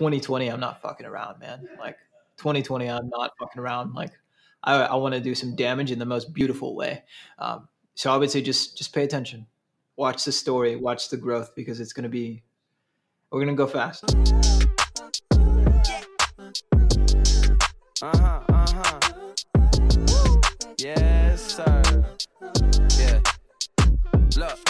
2020, I'm not fucking around, man. Like 2020, I'm not fucking around. Like I, I want to do some damage in the most beautiful way. Um, so I would say just just pay attention, watch the story, watch the growth because it's to be we're to go fast. Uh-huh, uh-huh. Yes, sir. Yeah. Look.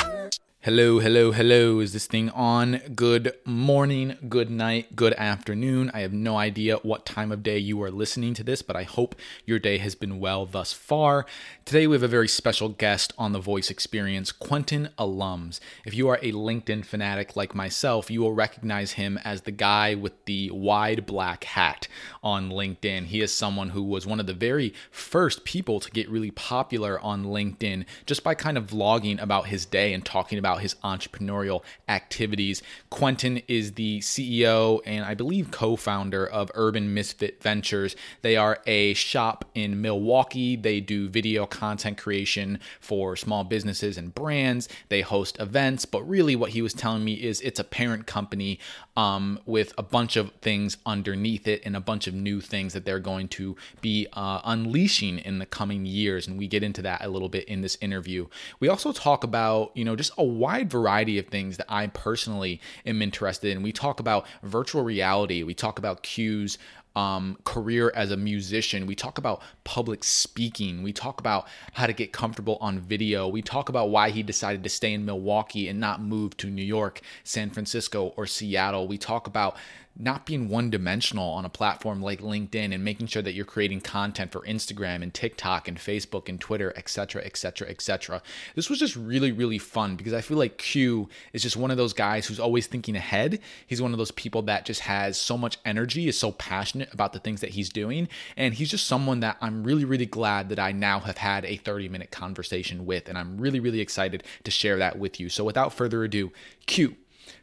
Hello, hello, hello. Is this thing on? Good morning, good night, good afternoon. I have no idea what time of day you are listening to this, but I hope your day has been well thus far. Today we have a very special guest on the voice experience, Quentin Allums. If you are a LinkedIn fanatic like myself, you will recognize him as the guy with the wide black hat on LinkedIn. He is someone who was one of the very first people to get really popular on LinkedIn just by kind of vlogging about his day and talking about about his entrepreneurial activities. Quentin is the CEO and I believe co founder of Urban Misfit Ventures. They are a shop in Milwaukee. They do video content creation for small businesses and brands. They host events, but really, what he was telling me is it's a parent company um, with a bunch of things underneath it and a bunch of new things that they're going to be uh, unleashing in the coming years. And we get into that a little bit in this interview. We also talk about, you know, just a wide variety of things that I personally am interested in. We talk about virtual reality, we talk about Q's um, career as a musician. We talk about public speaking. We talk about how to get comfortable on video. We talk about why he decided to stay in Milwaukee and not move to New York, San Francisco, or Seattle. We talk about not being one dimensional on a platform like LinkedIn and making sure that you're creating content for Instagram and TikTok and Facebook and Twitter, etc., etc., etc. This was just really, really fun because I feel like Q is just one of those guys who's always thinking ahead. He's one of those people that just has so much energy, is so passionate about the things that he's doing. And he's just someone that I'm really, really glad that I now have had a 30 minute conversation with. And I'm really, really excited to share that with you. So without further ado, Q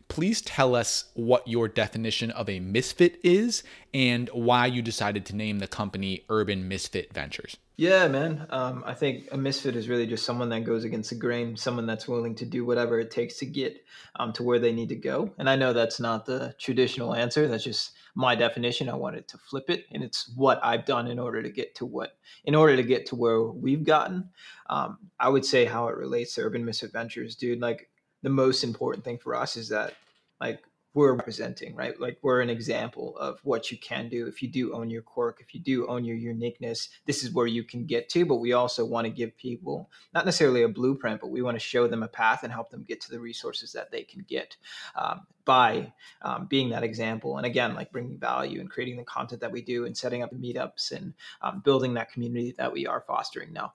please tell us what your definition of a misfit is and why you decided to name the company Urban Misfit Ventures. Yeah, man. Um, I think a misfit is really just someone that goes against the grain, someone that's willing to do whatever it takes to get um, to where they need to go. And I know that's not the traditional answer. That's just my definition. I wanted to flip it, and it's what I've done in order to get to what, in order to get to where we've gotten. Um, I would say how it relates to Urban Misfit Ventures, dude. Like the most important thing for us is that like we're representing, right? Like we're an example of what you can do if you do own your quirk, if you do own your uniqueness. This is where you can get to. But we also want to give people not necessarily a blueprint, but we want to show them a path and help them get to the resources that they can get um, by um, being that example. And again, like bringing value and creating the content that we do and setting up meetups and um, building that community that we are fostering now.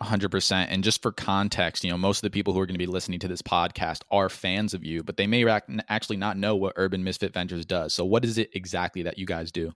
100% and just for context you know most of the people who are going to be listening to this podcast are fans of you but they may actually not know what urban misfit ventures does. So what is it exactly that you guys do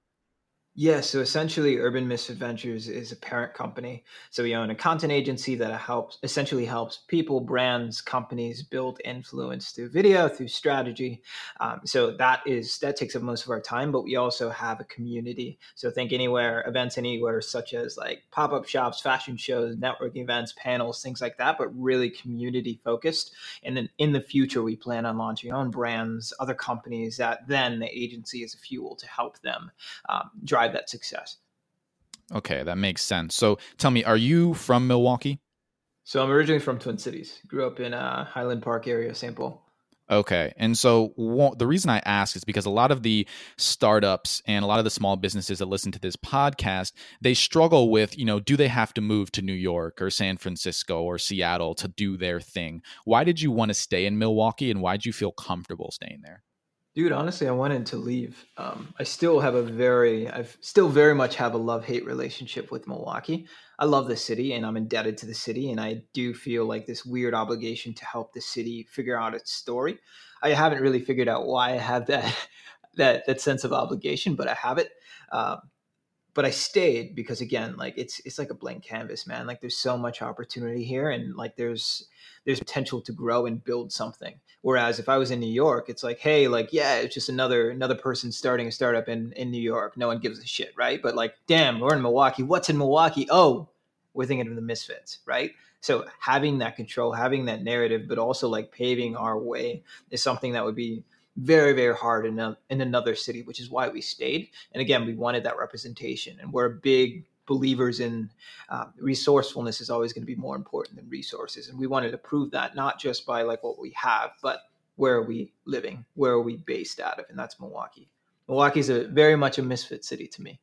yeah, so essentially, Urban Misfit Ventures is a parent company. So we own a content agency that helps essentially helps people, brands, companies build influence through video, through strategy. Um, so that is that takes up most of our time. But we also have a community. So think anywhere, events anywhere, such as like pop up shops, fashion shows, networking events, panels, things like that. But really community focused. And then in the future, we plan on launching our own brands, other companies that then the agency is a fuel to help them um, drive drive that success. Okay, that makes sense. So tell me, are you from Milwaukee? So I'm originally from Twin Cities. Grew up in uh, Highland Park area, St. Paul. Okay. And so the reason I ask is because a lot of the startups and a lot of the small businesses that listen to this podcast, they struggle with, you know, do they have to move to New York or San Francisco or Seattle to do their thing? Why did you want to stay in Milwaukee and why did you feel comfortable staying there? Dude, honestly, I wanted to leave. Um, I still have a very, I still very much have a love hate relationship with Milwaukee. I love the city and I'm indebted to the city. And I do feel like this weird obligation to help the city figure out its story. I haven't really figured out why I have that, that, that sense of obligation, but I have it. Um, but I stayed because again, like it's, it's like a blank canvas, man. Like there's so much opportunity here and like there's, there's potential to grow and build something. Whereas if I was in New York, it's like, hey, like, yeah, it's just another another person starting a startup in in New York. No one gives a shit, right? But like, damn, we're in Milwaukee. What's in Milwaukee? Oh, we're thinking of the misfits, right? So having that control, having that narrative, but also like paving our way is something that would be very very hard in, a, in another city which is why we stayed. And again we wanted that representation and we're big believers in uh, resourcefulness is always going to be more important than resources and we wanted to prove that not just by like what we have but where are we living where are we based out of and that's milwaukee. Milwaukee's a very much a misfit city to me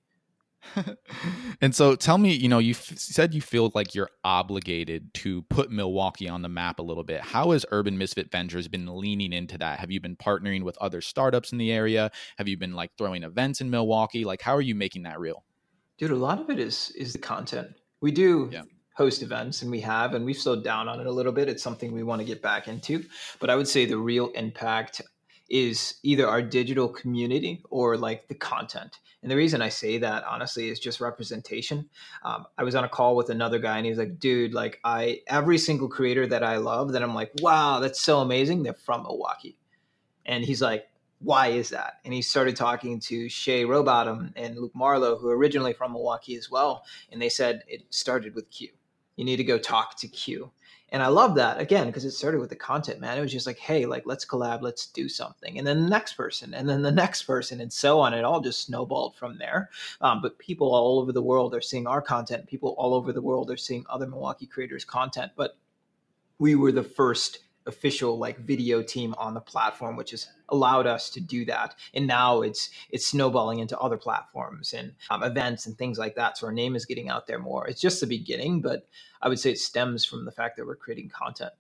and so tell me, you know, you f- said you feel like you're obligated to put Milwaukee on the map a little bit. How has Urban Misfit Ventures been leaning into that? Have you been partnering with other startups in the area? Have you been like throwing events in Milwaukee? Like how are you making that real? Dude, a lot of it is is the content. We do yeah. host events and we have and we've slowed down on it a little bit. It's something we want to get back into, but I would say the real impact is either our digital community or like the content. And the reason I say that honestly is just representation. Um, I was on a call with another guy and he was like, dude, like I, every single creator that I love that I'm like, wow, that's so amazing. They're from Milwaukee. And he's like, why is that? And he started talking to Shay Rowbottom and Luke Marlowe, who are originally from Milwaukee as well. And they said it started with Q. You need to go talk to Q. And I love that again because it started with the content, man. It was just like, hey, like let's collab, let's do something, and then the next person, and then the next person, and so on. It all just snowballed from there. Um, but people all over the world are seeing our content. People all over the world are seeing other Milwaukee creators' content. But we were the first official like video team on the platform which has allowed us to do that and now it's it's snowballing into other platforms and um, events and things like that so our name is getting out there more it's just the beginning but i would say it stems from the fact that we're creating content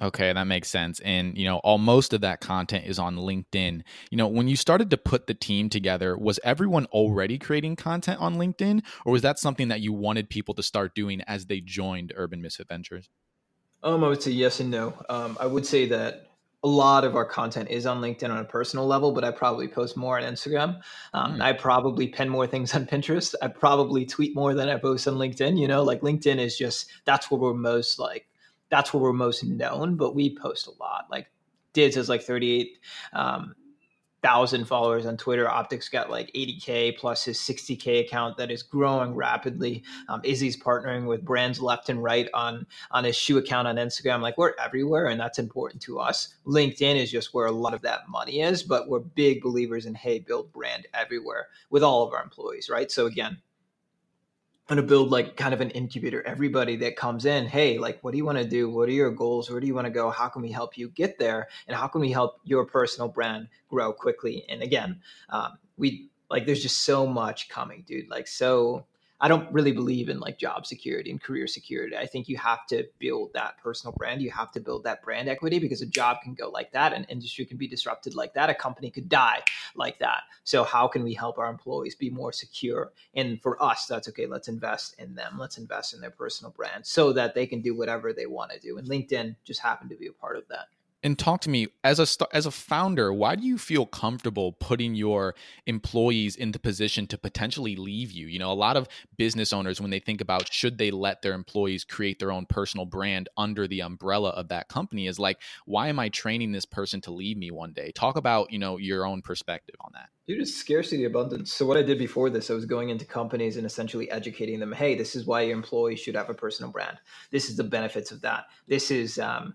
Okay, that makes sense. And, you know, all most of that content is on LinkedIn. You know, when you started to put the team together, was everyone already creating content on LinkedIn or was that something that you wanted people to start doing as they joined Urban Misfit Ventures? Um, I would say yes and no. Um, I would say that a lot of our content is on LinkedIn on a personal level, but I probably post more on Instagram. Um, mm. I probably pen more things on Pinterest. I probably tweet more than I post on LinkedIn. You know, like LinkedIn is just that's where we're most like that's where we're most known. But we post a lot. Like Dids has like 38 um, thousand followers on Twitter. Optics got like 80k plus his 60k account that is growing rapidly. Um, Izzy's partnering with brands left and right on on his shoe account on Instagram. Like we're everywhere, and that's important to us. LinkedIn is just where a lot of that money is, but we're big believers in hey, build brand everywhere with all of our employees, right? So again, going to build like kind of an incubator. Everybody that comes in, hey, like, what do you want to do? What are your goals? Where do you want to go? How can we help you get there? And how can we help your personal brand grow quickly? And again, um, we like, there's just so much coming, dude. Like, so I don't really believe in like job security and career security. I think you have to build that personal brand. You have to build that brand equity because a job can go like that, an industry can be disrupted like that, a company could die like that. So how can we help our employees be more secure? And for us, that's okay. Let's invest in them. Let's invest in their personal brand so that they can do whatever they want to do. And LinkedIn just happened to be a part of that and talk to me as a as a founder why do you feel comfortable putting your employees in the position to potentially leave you you know a lot of business owners when they think about should they let their employees create their own personal brand under the umbrella of that company is like why am i training this person to leave me one day talk about you know your own perspective on that Dude, it's scarcity abundance. So what I did before this, I was going into companies and essentially educating them. Hey, this is why your employees should have a personal brand. This is the benefits of that. This is um,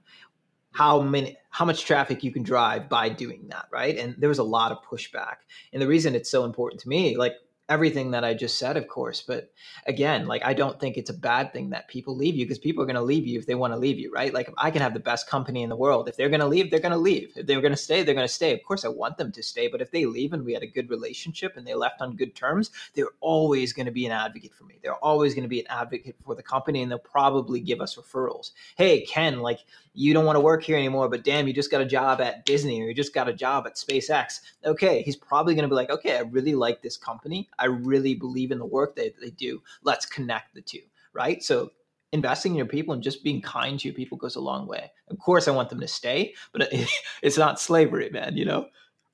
how many how much traffic you can drive by doing that right and there was a lot of pushback and the reason it's so important to me like everything that I just said, of course. But again, like I don't think it's a bad thing that people leave you because people are going to leave you if they want to leave you, right? Like I can have the best company in the world. If they're going to leave, they're going to leave. If they're going to stay, they're going to stay. Of course, I want them to stay. But if they leave and we had a good relationship and they left on good terms, they're always going to be an advocate for me. They're always going to be an advocate for the company and they'll probably give us referrals. Hey, Ken, like you don't want to work here anymore, but damn, you just got a job at Disney or you just got a job at SpaceX. Okay, he's probably going to be like, okay, I really like this company. I really believe in the work that they do. Let's connect the two, right? So investing in your people and just being kind to your people goes a long way. Of course, I want them to stay, but it's not slavery, man, you know?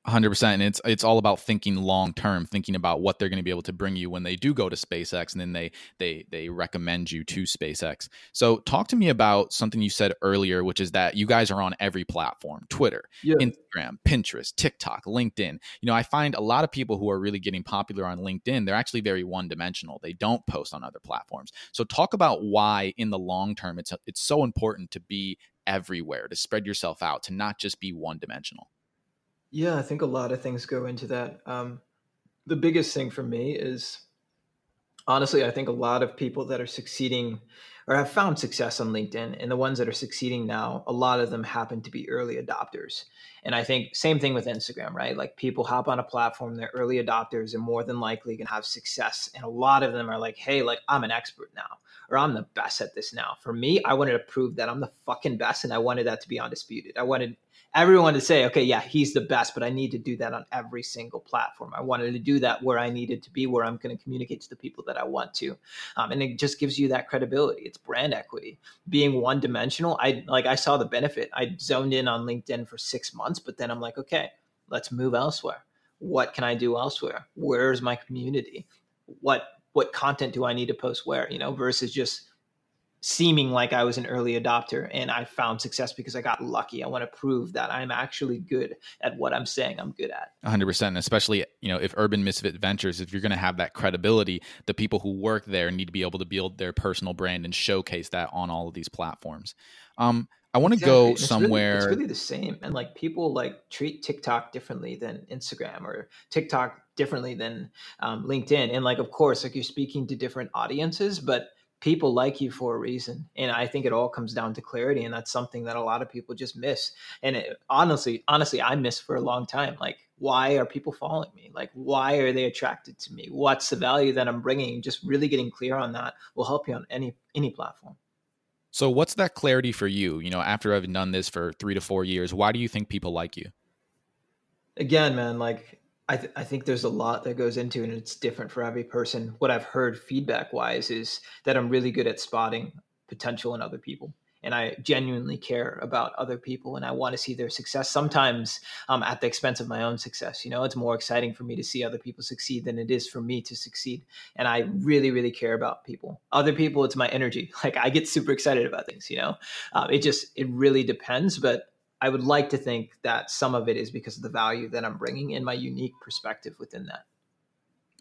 100% and it's it's all about thinking long term thinking about what they're going to be able to bring you when they do go to SpaceX and then they they they recommend you to SpaceX. So talk to me about something you said earlier which is that you guys are on every platform, Twitter, yeah. Instagram, Pinterest, TikTok, LinkedIn. You know, I find a lot of people who are really getting popular on LinkedIn, they're actually very one-dimensional. They don't post on other platforms. So talk about why in the long term it's it's so important to be everywhere, to spread yourself out, to not just be one-dimensional. Yeah, I think a lot of things go into that. Um, the biggest thing for me is honestly, I think a lot of people that are succeeding or have found success on LinkedIn and the ones that are succeeding now, a lot of them happen to be early adopters. And I think same thing with Instagram, right? Like people hop on a platform, they're early adopters and more than likely can have success. And a lot of them are like, hey, like I'm an expert now, or I'm the best at this now. For me, I wanted to prove that I'm the fucking best and I wanted that to be undisputed. I wanted everyone to say, okay, yeah, he's the best, but I need to do that on every single platform. I wanted to do that where I needed to be, where I'm going to communicate to the people that I want to. Um, and it just gives you that credibility. It's brand equity. Being one dimensional, I like, I saw the benefit. I zoned in on LinkedIn for six months, but then I'm like, okay, let's move elsewhere. What can I do elsewhere? Where's my community? What, what content do I need to post where, you know, versus just seeming like I was an early adopter and I found success because I got lucky. I want to prove that I'm actually good at what I'm saying I'm good at. 100%. And especially, you know, if Urban Misfit Ventures, if you're going to have that credibility, the people who work there need to be able to build their personal brand and showcase that on all of these platforms. Um, I want to exactly. go it's somewhere. Really, it's really the same. And like people like treat TikTok differently than Instagram or TikTok differently than um, LinkedIn. And like, of course, like you're speaking to different audiences, but people like you for a reason and i think it all comes down to clarity and that's something that a lot of people just miss and it, honestly honestly i missed for a long time like why are people following me? Like why are they attracted to me? What's the value that i'm bringing? Just really getting clear on that will help you on any any platform. So what's that clarity for you? You know after i've done this for three to four years why do you think people like you? Again man like I, th- I think there's a lot that goes into it and it's different for every person. What I've heard feedback wise is that I'm really good at spotting potential in other people. And I genuinely care about other people and I want to see their success sometimes um, at the expense of my own success. You know, it's more exciting for me to see other people succeed than it is for me to succeed. And I really, really care about people. Other people, it's my energy. Like I get super excited about things, you know, uh, it just, it really depends. But I would like to think that some of it is because of the value that I'm bringing and my unique perspective within that.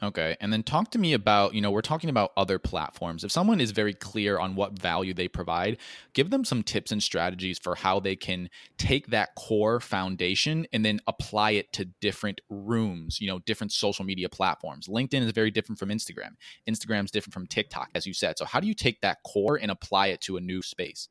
Okay. And then talk to me about, you know, we're talking about other platforms. If someone is very clear on what value they provide, give them some tips and strategies for how they can take that core foundation and then apply it to different rooms, you know, different social media platforms. LinkedIn is very different from Instagram. Instagram is different from TikTok, as you said. So, how do you take that core and apply it to a new space?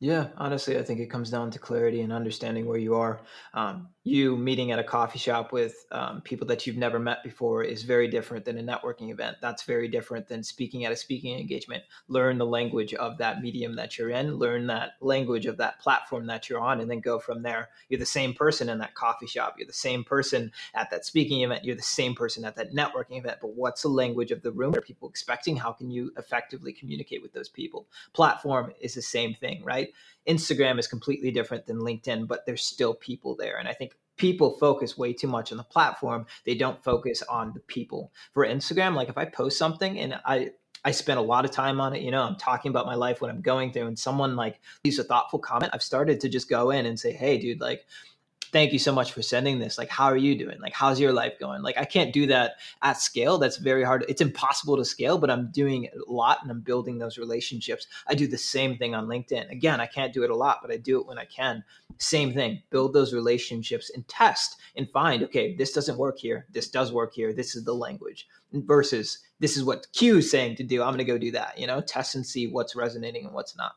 Yeah, honestly, I think it comes down to clarity and understanding where you are. Um, you meeting at a coffee shop with um, people that you've never met before is very different than a networking event. That's very different than speaking at a speaking engagement. Learn the language of that medium that you're in, learn that language of that platform that you're on, and then go from there. You're the same person in that coffee shop. You're the same person at that speaking event. You're the same person at that networking event. But what's the language of the room? What are people expecting? How can you effectively communicate with those people? Platform is the same thing, right? Instagram is completely different than LinkedIn, but there's still people there. And I think people focus way too much on the platform. They don't focus on the people. For Instagram, like if I post something and I I spend a lot of time on it, you know, I'm talking about my life, what I'm going through, and someone like leaves a thoughtful comment, I've started to just go in and say, Hey, dude, like thank you so much for sending this. Like, how are you doing? Like, how's your life going? Like, I can't do that at scale. That's very hard. It's impossible to scale, but I'm doing it a lot and I'm building those relationships. I do the same thing on LinkedIn. Again, I can't do it a lot, but I do it when I can. Same thing, build those relationships and test and find, okay, this doesn't work here. This does work here. This is the language versus this is what Q is saying to do. I'm going to go do that, you know, test and see what's resonating and what's not.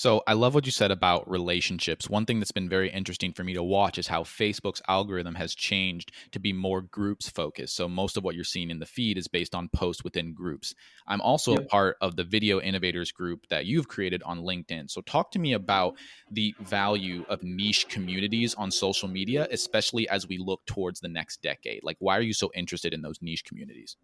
So I love what you said about relationships. One thing that's been very interesting for me to watch is how Facebook's algorithm has changed to be more groups focused. So most of what you're seeing in the feed is based on posts within groups. I'm also yep. a part of the Video Innovators group that you've created on LinkedIn. So talk to me about the value of niche communities on social media, especially as we look towards the next decade. Like why are you so interested in those niche communities?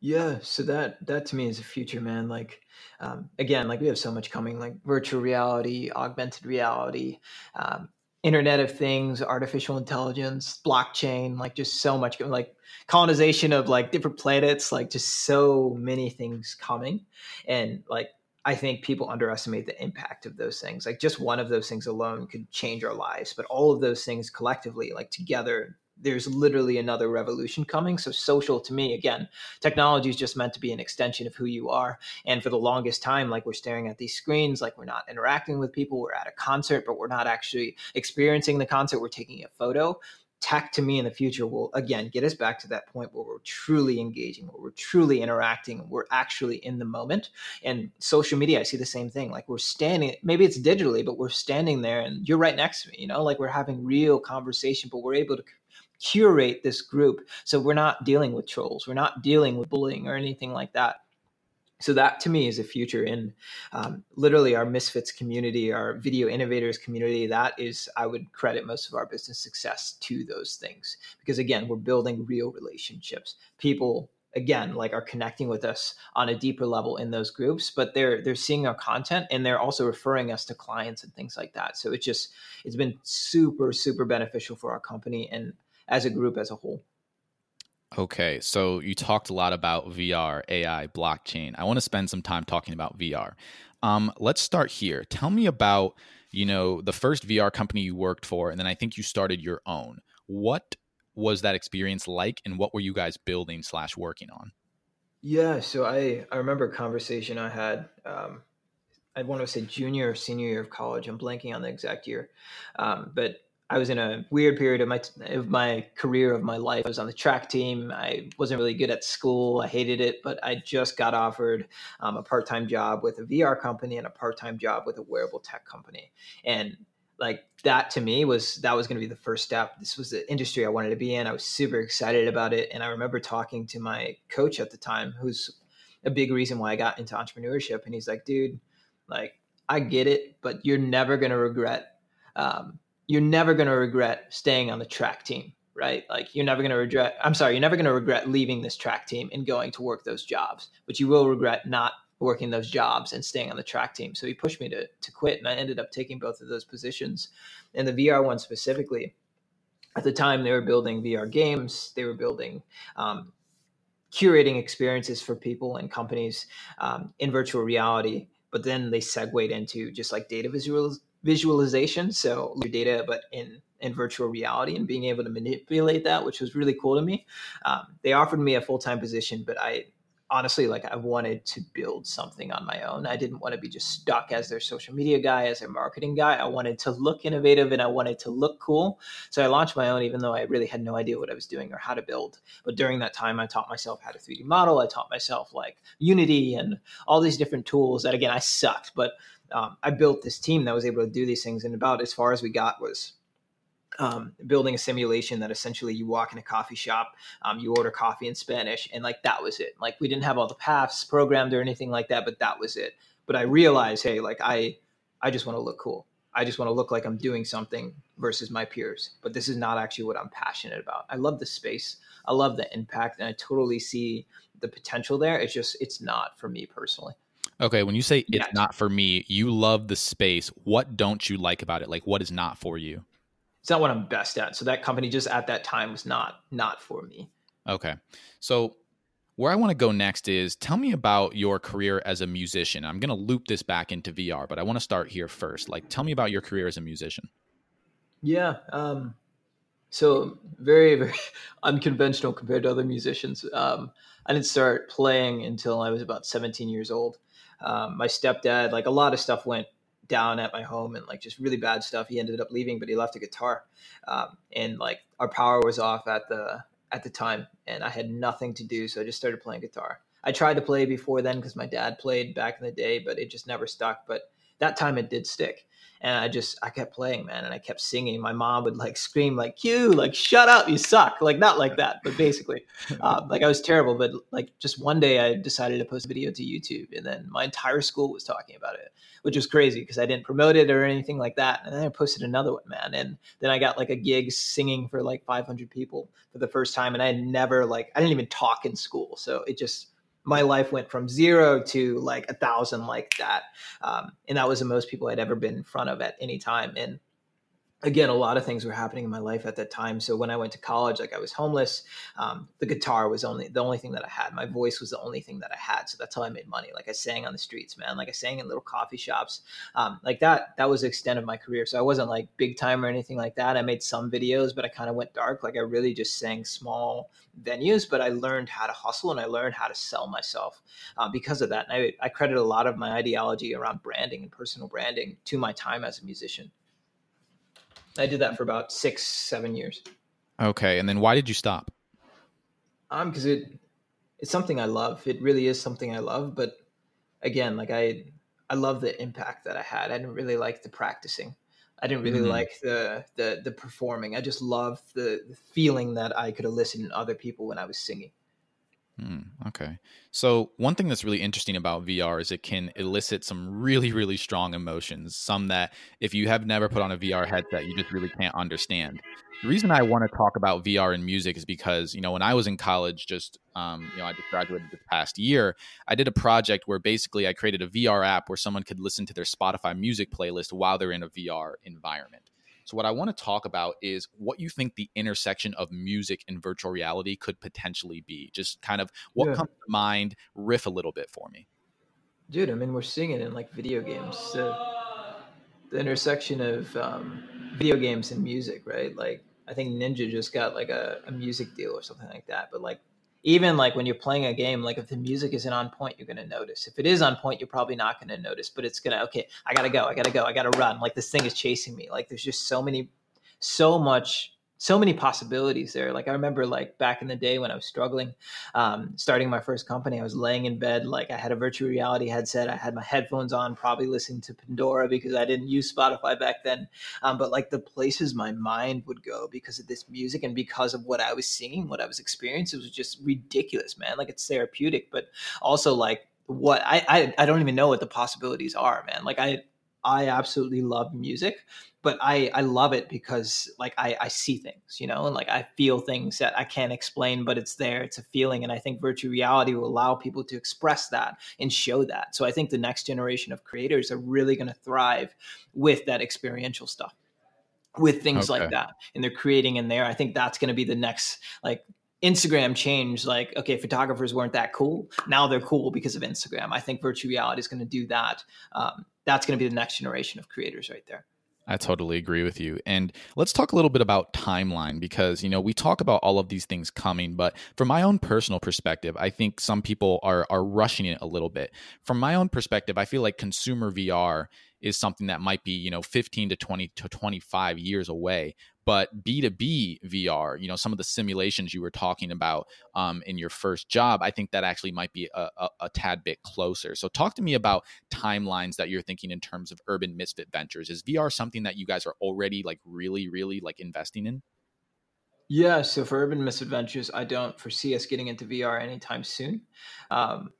Yeah, so that that to me is a future, man. Like, um, again, like we have so much coming, like virtual reality, augmented reality, um, Internet of Things, artificial intelligence, blockchain, like just so much, like colonization of like different planets, like just so many things coming, and like I think people underestimate the impact of those things. Like just one of those things alone could change our lives, but all of those things collectively, like together, there's literally another revolution coming. So social to me, again, technology is just meant to be an extension of who you are. And for the longest time, like we're staring at these screens, like we're not interacting with people. We're at a concert, but we're not actually experiencing the concert. We're taking a photo tech to me in the future will again get us back to that point where we're truly engaging, where we're truly interacting, we're actually in the moment. And social media, I see the same thing. Like we're standing, maybe it's digitally, but we're standing there and you're right next to me, you know, like we're having real conversation, but we're able to curate this group. So we're not dealing with trolls, we're not dealing with bullying or anything like that. So that to me is a future in um, literally our misfits community our video innovators community. That is i would credit most of our business success to those things. Because again we're building real relationships. People again like are connecting with us on a deeper level in those groups but they're they're seeing our content and they're also referring us to clients and things like that. So it's just it's been super super beneficial for our company and as a group as a whole Okay, so you talked a lot about VR, AI, blockchain. I want to spend some time talking about VR. Um, let's start here. Tell me about you know the first VR company you worked for, and then I think you started your own. What was that experience like, and what were you guys building slash working on? Yeah, so I I remember a conversation I had. Um, I want to say junior or senior year of college. I'm blanking on the exact year, um, but I was in a weird period of my of my career of my life. I was on the track team. I wasn't really good at school. I hated it, but I just got offered um, a part time job with a VR company and a part time job with a wearable tech company. And like that to me was that was going to be the first step. This was the industry I wanted to be in. I was super excited about it, and I remember talking to my coach at the time, who's a big reason why I got into entrepreneurship. And he's like, "Dude, like I get it, but you're never going to regret." Um, you're never going to regret staying on the track team, right? Like you're never going to regret, I'm sorry, you're never going to regret leaving this track team and going to work those jobs, but you will regret not working those jobs and staying on the track team. So he pushed me to, to quit and I ended up taking both of those positions. And the VR one specifically, at the time they were building VR games, they were building um, curating experiences for people and companies um, in virtual reality. But then they segued into just like data visuals visualization, so your data, but in in virtual reality and being able to manipulate that, which was really cool to me. Um, they offered me a full time position, but I honestly like I wanted to build something on my own. I didn't want to be just stuck as their social media guy, as their marketing guy. I wanted to look innovative and I wanted to look cool. So I launched my own, even though I really had no idea what I was doing or how to build. But during that time, I taught myself how to 3D model. I taught myself like Unity and all these different tools that again I sucked, but um, I built this team that was able to do these things. And about as far as we got was um, building a simulation that essentially you walk in a coffee shop, um, you order coffee in Spanish, and like that was it. Like we didn't have all the paths programmed or anything like that, but that was it. But I realized, hey, like I, I just want to look cool. I just want to look like I'm doing something versus my peers. But this is not actually what I'm passionate about. I love the space. I love the impact, and I totally see the potential there. It's just it's not for me personally. Okay, when you say it's yeah. not for me, you love the space. What don't you like about it? Like what is not for you? It's not what I'm best at. So that company just at that time was not not for me. Okay. So where I want to go next is tell me about your career as a musician. I'm going to loop this back into VR, but I want to start here first. Like tell me about your career as a musician. Yeah, um so very very unconventional compared to other musicians. Um I didn't start playing until I was about 17 years old um, my stepdad, like a lot of stuff went down at my home and like just really bad stuff. He ended up leaving, but he left a guitar, um, and like our power was off at the at the time, and I had nothing to do, so I just started playing guitar. I tried to play before then because my dad played back in the day, but it just never stuck. But that time it did stick and I just I kept playing, man, and I kept singing. My mom would like scream like "Q, like shut up, you suck!" Like not like that, but basically, uh, like I was terrible. But like just one day, I decided to post a video to YouTube, and then my entire school was talking about it, which was crazy because I didn't promote it or anything like that. And then I posted another one, man, and then I got like a gig singing for like 500 people for the first time, and I had never like I didn't even talk in school, so it just my life went from zero to like a thousand like that um, and that was the most people i'd ever been in front of at any time and again a lot of things were happening in my life at that time. So when i went to college like i was homeless. Um, the guitar was only the only thing that i had. My voice was the only thing that i had. So that's how i made money. Like i sang on the streets man. Like i sang in little coffee shops. Um, like that that was the extent of my career. So i wasn't like big time or anything like that. I made some videos but i kind of went dark. Like i really just sang small venues but i learned how to hustle and i learned how to sell myself uh, because of that. And I, I credit a lot of my ideology around branding and personal branding to my time as a musician I did that for about six, seven years. Okay, and then why did you stop? Um, because it it's something I love. It really is something I love. But again, like I I love the impact that I had. I didn't really like the practicing. I didn't really mm-hmm. like the, the the performing. I just loved the, the feeling that I could elicit in other people when I was singing. Mm, okay. So, one thing that's really interesting about VR is it can elicit some really, really strong emotions. Some that, if you have never put on a VR headset, you just really can't understand. The reason I want to talk about VR and music is because, you know, when I was in college, just, um, you know, I just graduated this past year, I did a project where basically I created a VR app where someone could listen to their Spotify music playlist while they're in a VR environment. So, what I want to talk about is what you think the intersection of music and virtual reality could potentially be. Just kind of what yeah. comes to mind, riff a little bit for me. Dude, I mean, we're seeing it in like video games. So the intersection of um, video games and music, right? Like, I think Ninja just got like a, a music deal or something like that. But like, even like when you're playing a game, like if the music isn't on point, you're gonna notice. If it is on point, you're probably not gonna notice. But it's gonna okay. I gotta go. I gotta go. I gotta run. Like this thing is chasing me. Like there's just so many, so much so many possibilities there. Like I remember like back in the day when I was struggling, um, starting my first company, I was laying in bed, like I had a virtual reality headset. I had my headphones on, probably listening to Pandora because I didn't use Spotify back then. Um, but like the places my mind would go because of this music and because of what I was seeing, what I was experiencing, was just ridiculous, man. Like it's therapeutic, but also like what I, I, I don't even know what the possibilities are, man. Like I, I absolutely love music, but I, I love it because like I, I see things, you know, and like I feel things that I can't explain, but it's there. It's a feeling. And I think virtual reality will allow people to express that and show that. So I think the next generation of creators are really going to thrive with that experiential stuff, with things okay. like that. And they're creating in there. I think that's going to be the next like Instagram changed like okay photographers weren't that cool now they're cool because of Instagram I think virtual reality is going to do that um, that's going to be the next generation of creators right there I totally agree with you. And let's talk a little bit about timeline because, you know, we talk about all of these things coming, but from my own personal perspective, I think some people are are rushing it a little bit. From my own perspective, I feel like consumer VR is something that might be, you know, 15 to 20 to 25 years away. But B2B VR, you know, some of the simulations you were talking about um, in your first job, I think that actually might be a, a, a, tad bit closer. So, talk to me about timelines that you're thinking in terms of urban misfit ventures. Is VR something that you guys are already like really, really like investing in? Yeah, so for Urban Misfit Ventures, I don't foresee us getting into VR anytime soon. Um,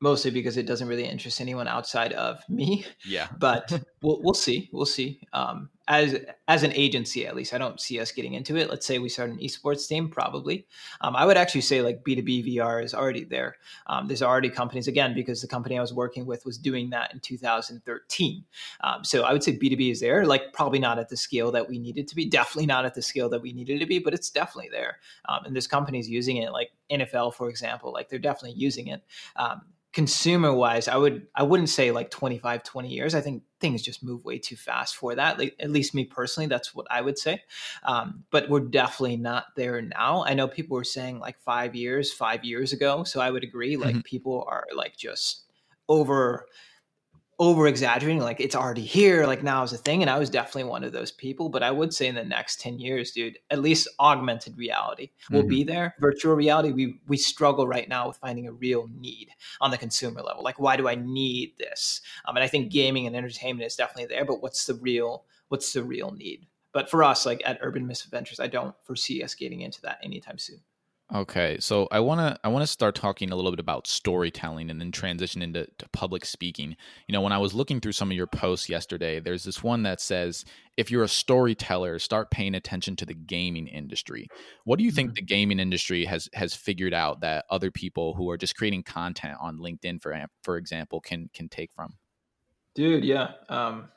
mostly because it doesn't really interest anyone outside of me. Yeah. but we'll we'll see. We'll see. Um, as as an agency, at least, I don't see us getting into it. Let's say we start an esports team, probably. Um, I would actually say like B two B VR is already there. Um, there's already companies again because the company I was working with was doing that in 2013. Um, so I would say B two B is there. Like probably not at the scale that we needed to be. Definitely not at the scale that we needed to be, but it's definitely there. Um, and there's companies using it, like NFL, for example. Like they're definitely using it. Um, consumer wise i would i wouldn't say like 25 20 years. I think things just move way too fast for that like, at least me personally that's what i would say. Um, but we're definitely not there now. I know people were saying like five years five years ago so i would agree like mm-hmm. people are like just over over exaggerating like it's already here like now is a thing and i was definitely one of those people but i would say in the next 10 years dude at least augmented reality will mm-hmm. be there. Virtual reality we we struggle right now with finding a real need on the consumer level like why do i need this? Um, and i think gaming and entertainment is definitely there but what's the real what's the real need? But for us like at urban misfit ventures i don't foresee us getting into that anytime soon Okay, so I want to I want to start talking a little bit about storytelling and then transition into public speaking. You know, when I was looking through some of your posts yesterday, there's this one that says if you're a storyteller, start paying attention to the gaming industry. What do you think mm-hmm. the gaming industry has has figured out that other people who are just creating content on LinkedIn for for example can can take from? Dude, yeah. Um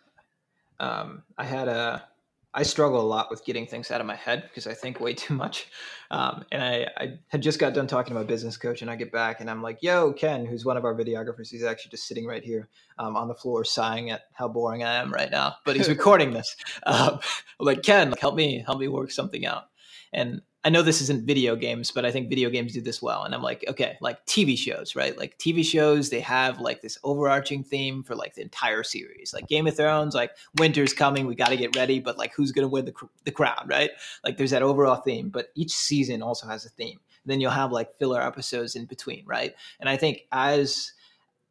um I had a I struggle a lot with getting things out of my head because I think way too much. Um, and I, I, had just got done talking to my business coach, and I get back and I'm like, "Yo, Ken, who's one of our videographers, he's actually just sitting right here um, on the floor, sighing at how boring I am right now." But he's recording this. Um, I'm like, Ken, help me, help me work something out. And I know this isn't video games, but I think video games do this well. And I'm like, okay, like TV shows, right? Like TV shows, they have like this overarching theme for like the entire series. Like Game of Thrones, like winter's coming, we got to get ready, but like who's going to win the, the crown, right? Like there's that overall theme, but each season also has a theme. Then you'll have like filler episodes in between, right? And I think as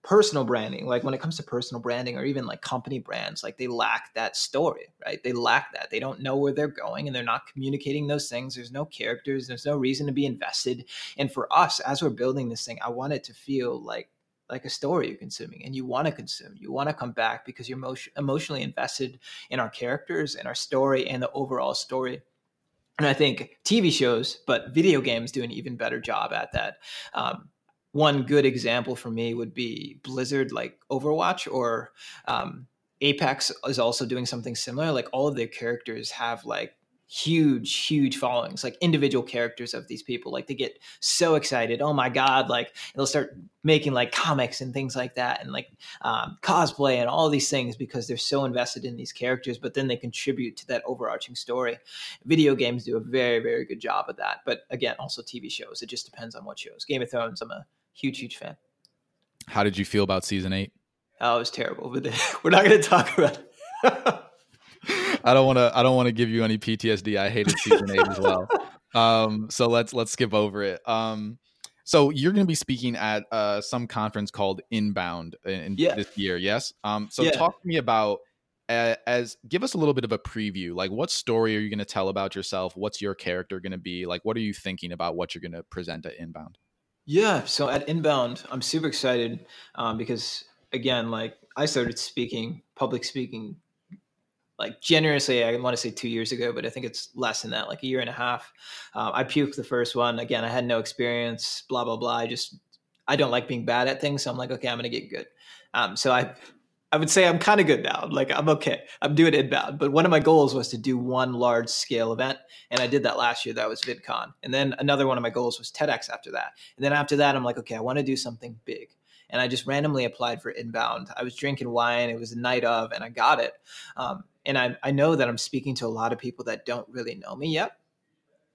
personal branding like when it comes to personal branding or even like company brands like they lack that story right? They lack that. They don't know where they're going and they're not communicating those things. There's no characters. There's no reason to be invested. And for us as we're building this thing i want it to feel like like a story you're consuming and you want to consume. You want to come back because you're emotion, emotionally invested in our characters and our story and the overall story. And i think tv shows but video games do an even better job at that. Um, one good example for me would be Blizzard, like Overwatch, or um, Apex is also doing something similar. Like all of their characters have like huge huge followings like individual characters of these people like they get so excited oh my god like they'll start making like comics and things like that and like um, cosplay and all these things because they're so invested in these characters but then they contribute to that overarching story video games do a very very good job of that but again also tv shows it just depends on what shows game of thrones i'm a huge, huge fan. How did you feel about season eight? Oh, it was terrible, but we're not going to talk about it. I don't want to. I don't want to give you any PTSD. I hated season eight as well. Um, so let's let's skip over it. Um, so you're going to be speaking at uh, some conference called Inbound in, yeah. this year, yes? Um, so yeah. talk to me about uh, as give us a little bit of a preview. Like, what story are you going to tell about yourself? What's your character going to be? Like, what are you thinking about what you're going to present at Inbound? Yeah, so at Inbound, I'm super excited um, because again, like I started speaking, public speaking, like generously. I want to say two years ago, but I think it's less than that, like a year and a half. Um, I puked the first one. Again, I had no experience. Blah blah blah. I just I don't like being bad at things, so I'm like, okay, I'm gonna get good. Um, so I I would say I'm kind of good now. Like I'm okay. I'm doing inbound. But one of my goals was to do one large scale event. And I did that last year. That was VidCon. And then another one of my goals was TEDx after that. And then after that, I'm like, okay, I want to do something big. And I just randomly applied for inbound. I was drinking wine. It was the night of, and I got it. Um, and I, I know that I'm speaking to a lot of people that don't really know me yet,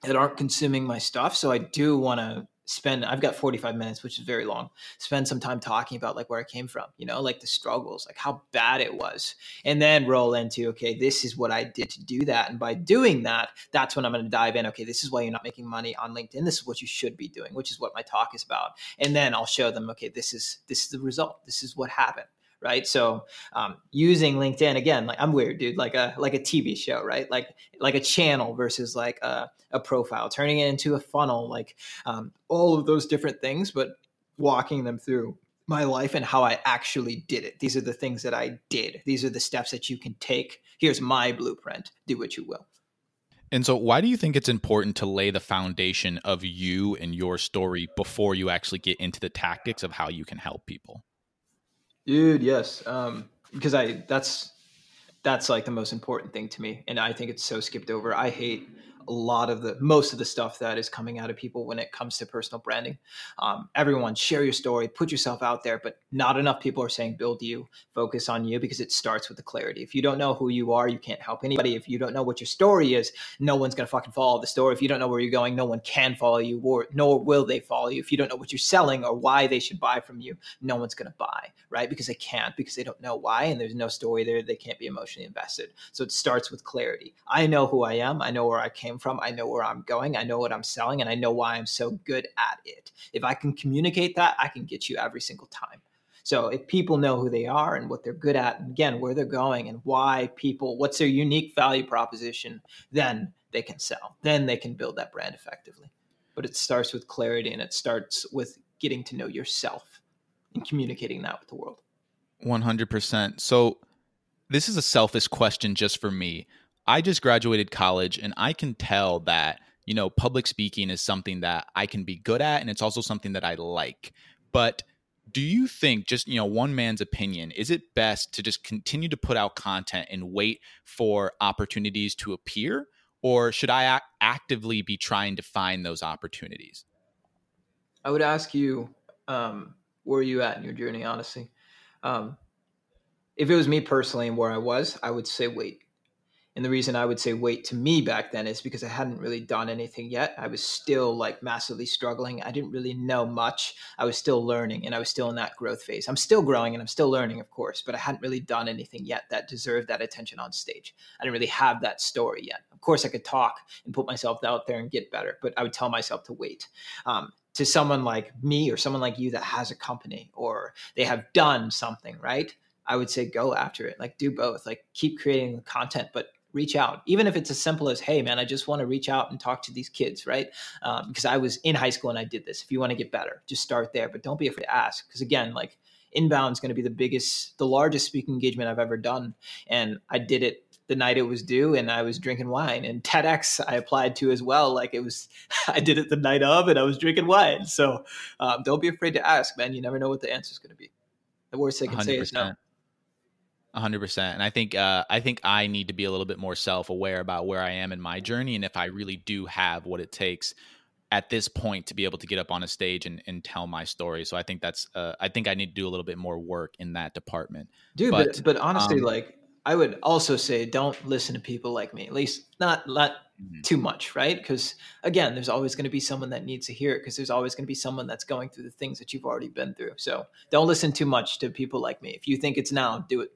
that aren't consuming my stuff. So I do want to spend i've got 45 minutes which is very long spend some time talking about like where i came from you know like the struggles like how bad it was and then roll into okay this is what i did to do that and by doing that that's when i'm going to dive in okay this is why you're not making money on linkedin this is what you should be doing which is what my talk is about and then i'll show them okay this is this is the result this is what happened right? So um, using LinkedIn again, like I'm weird, dude, like a like a TV show, right? Like like a channel versus like a, a profile, turning it into a funnel, like um, all of those different things, but walking them through my life and how I actually did it. These are the things that I did. These are the steps that you can take. Here's my blueprint. Do what you will. And so, why do you think it's important to lay the foundation of you and your story before you actually get into the tactics of how you can help people? Dude, yes. Um, because I that's that's like the most important thing to me, and I think it's so skipped over. I hate a lot of the most of the stuff that is coming out of people when it comes to personal branding. Um, everyone share your story, put yourself out there, but not enough people are saying build you, focus on you because it starts with the clarity. If you don't know who you are, you can't help anybody. If you don't know what your story is, no one's gonna fucking follow the story. If you don't know where you're going, no one can follow you, or nor will they follow you. If you don't know what you're selling or why they should buy from you, no one's gonna buy, right? Because they can't, because they don't know why, and there's no story there. They can't be emotionally invested. So it starts with clarity. I know who I am. I know where I came came from. I know where I'm going. I know what I'm selling, and I know why I'm so good at it. If I can communicate that, I can get you every single time. So if people know who they are and what they're good at, and again, where they're going and why people, what's their unique value proposition, then they can sell. Then they can build that brand effectively. But it starts with clarity and it starts with getting to know yourself and communicating that with the world. 100%. So this is a selfish question just for me. I just graduated college and I can tell that, you know, public speaking is something that I can be good at and it's also something that I like. But do you think just, you know, one man's opinion, is it best to just continue to put out content and wait for opportunities to appear or should I ac- actively be trying to find those opportunities? I would ask you um, where are you at in your journey honestly? Um, if it was me personally and where I was, I would say wait And the reason I would say wait to me back then is because I hadn't really done anything yet. I was still like massively struggling. I didn't really know much. I was still learning and I was still in that growth phase. I'm still growing and I'm still learning, of course, but I hadn't really done anything yet that deserved that attention on stage. I didn't really have that story yet. Of course, I could talk and put myself out there and get better, but I would tell myself to wait. Um, to someone like me or someone like you that has a company or they have done something, right? I would say go after it. Like do both. Like keep creating content, but reach out, even if it's as simple as, hey, man, I just want to reach out and talk to these kids, right? Um, because I was in high school and I did this. If you want to get better, just start there, but don't be afraid to ask. Because again, like inbound is going to be the biggest, the largest speaking engagement I've ever done. And I did it the night it was due and I was drinking wine. And TEDx I applied to as well. Like it was, I did it the night of and I was drinking wine. So um, don't be afraid to ask, man. You never know what the answer is going to be. The worst they can 100%. say is no hundred percent. And I think uh, I think I need to be a little bit more self aware about where I am in my journey and if I really do have what it takes at this point to be able to get up on a stage and, and tell my story. So I think that's uh, I think I need to do a little bit more work in that department. Dude, but but, but honestly, um, like I would also say don't listen to people like me. At least not not mm-hmm. too much, right? Because again, there's always going to be someone that needs to hear it because there's always going to be someone that's going through the things that you've already been through. So don't listen too much to people like me. If you think it's now, do it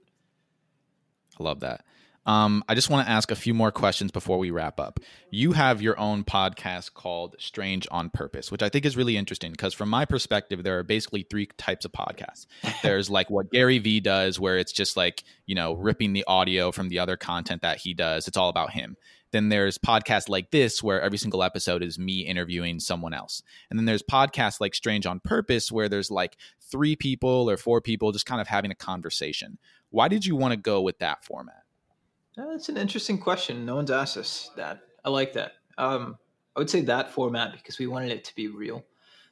I love that. Um, I just want to ask a few more questions before we wrap up. You have your own podcast called Strange on Purpose, which I think is really interesting because, from my perspective, there are basically three types of podcasts. There's like what Gary Vee does, where it's just like, you know, ripping the audio from the other content that he does. It's all about him. Then there's podcasts like this, where every single episode is me interviewing someone else. And then there's podcasts like Strange on Purpose, where there's like three people or four people just kind of having a conversation. Why did you want to go with that format? Uh, that's an interesting question. No one's asked us that. I like that. Um, I would say that format because we wanted it to be real.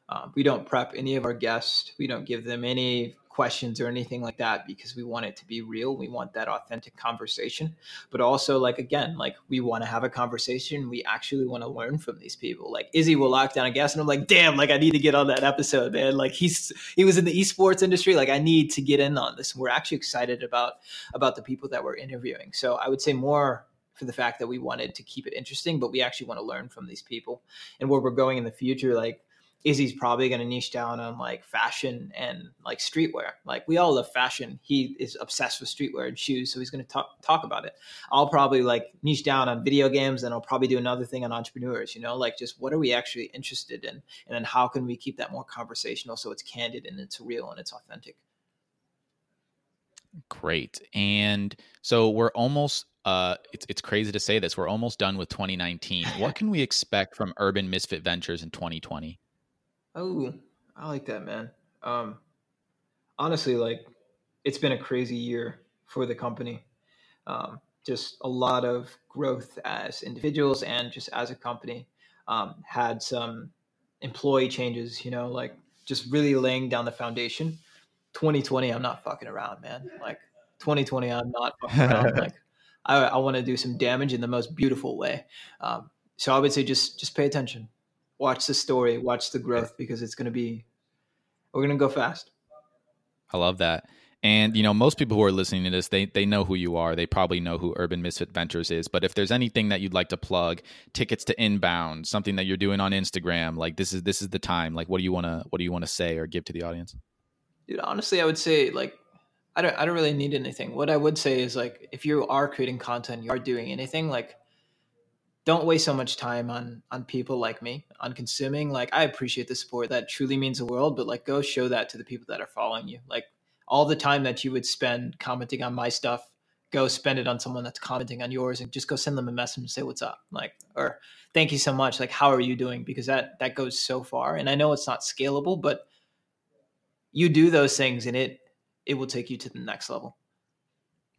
Um, we don't prep any of our guests. We don't give them any questions or anything like that because we want it to be real. We want that authentic conversation. But also, like, again, like we want to have a conversation. We actually want to learn from these people. Like Izzy will lock down a guest and I'm like, damn, like I need to get on that episode, man. Like he's he was in the esports industry. Like I need to get in on this. And we're actually excited about about the people that we're interviewing. So I would say more for the fact that we wanted to keep it interesting, but we actually want to learn from these people and where we're going in the future. Like Izzy's probably going to niche down on like fashion and like streetwear. Like we all love fashion. He is obsessed with streetwear and shoes, so he's going to talk talk about it. I'll probably like niche down on video games, and I'll probably do another thing on entrepreneurs. You know, like just what are we actually interested in, and then how can we keep that more conversational so it's candid and it's real and it's authentic. Great, and so we're almost uh, it's it's crazy to say this. We're almost done with 2019. what can we expect from Urban Misfit Ventures in 2020? Oh, I like that, man. Um, honestly, like it's been a crazy year for the company. Um, just a lot of growth as individuals and just as a company. Um, had some employee changes, you know, like just really laying down the foundation. 2020, I'm not fucking around, man. Like 2020, I'm not fucking around. like I, I want to do some damage in the most beautiful way. Um, so I would say just just pay attention watch the story, watch the growth because it's going to be we're going to go fast. I love that. And you know, most people who are listening to this, they they know who you are. They probably know who Urban Misfit Ventures is. But if there's anything that you'd like to plug, tickets to inbound, something that you're doing on Instagram, like this is this is the time. Like, what do you want to what do you want to say or give to the audience? Dude, honestly, I would say like I don't I don't really need anything. What I would say is like if you are creating content, you are doing anything, like don't waste so much time on on people like me on consuming. Like i appreciate the support that truly means the world but like go show that to the people that are following you. Like all the time that you would spend commenting on my stuff go spend it on someone that's commenting on yours and just go send them a message and say what's up like or thank you so much like how are you doing? Because that that goes so far. And i know it's not scalable but you do those things and it it will take you to the next level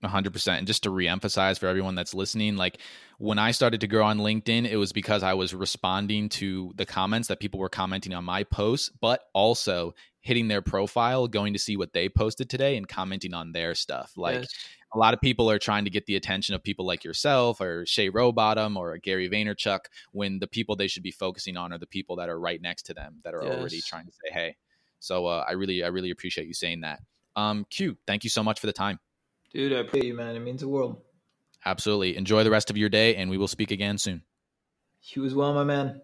100% and just to reemphasize for everyone that's listening like when i started to grow on linkedin it was because i was responding to the comments that people were commenting on my posts but also hitting their profile going to see what they posted today and commenting on their stuff. Like yes. a lot of people are trying to get the attention of people like yourself or shay rowbottom or gary vaynerchuk when the people they should be focusing on are the people that are right next to them that are yes. already trying to say hey. So uh, i really i really appreciate you saying that. Um q thank you so much for the time Dude, I appreciate you, man. It means the world. absolutely. Enjoy the rest of your day, and we will speak again soon. You as well, my man.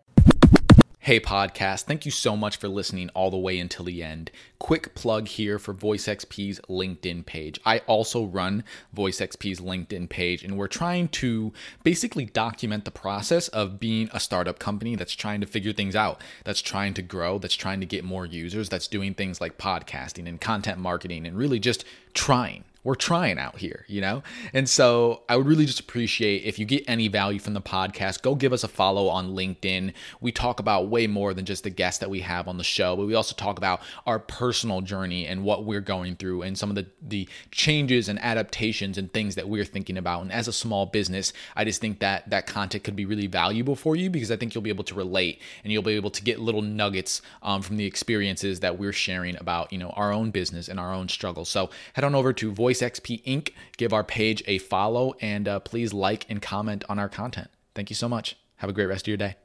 Hey, podcast. Thank you so much for listening all the way until the end. Quick plug here for VoiceXP's LinkedIn page. I also run VoiceXP's LinkedIn page, and we're trying to basically document the process of being a startup company that's trying to figure things out, that's trying to grow, that's trying to get more users, that's doing things like podcasting and content marketing, and really just trying we're trying out here, you know? And so I would really just appreciate if you get any value from the podcast, go give us a follow on LinkedIn. We talk about way more than just the guests that we have on the show, but we also talk about our personal journey and what we're going through and some of the, the changes and adaptations and things that we're thinking about. And as a small business, I just think that that content could be really valuable for you because I think you'll be able to relate and you'll be able to get little nuggets um, from the experiences that we're sharing about, you know, our own business and our own struggles. So head on over to voice VoiceXP Inc. Give our page a follow and uh, please like and comment on our content. Thank you so much. Have a great rest of your day.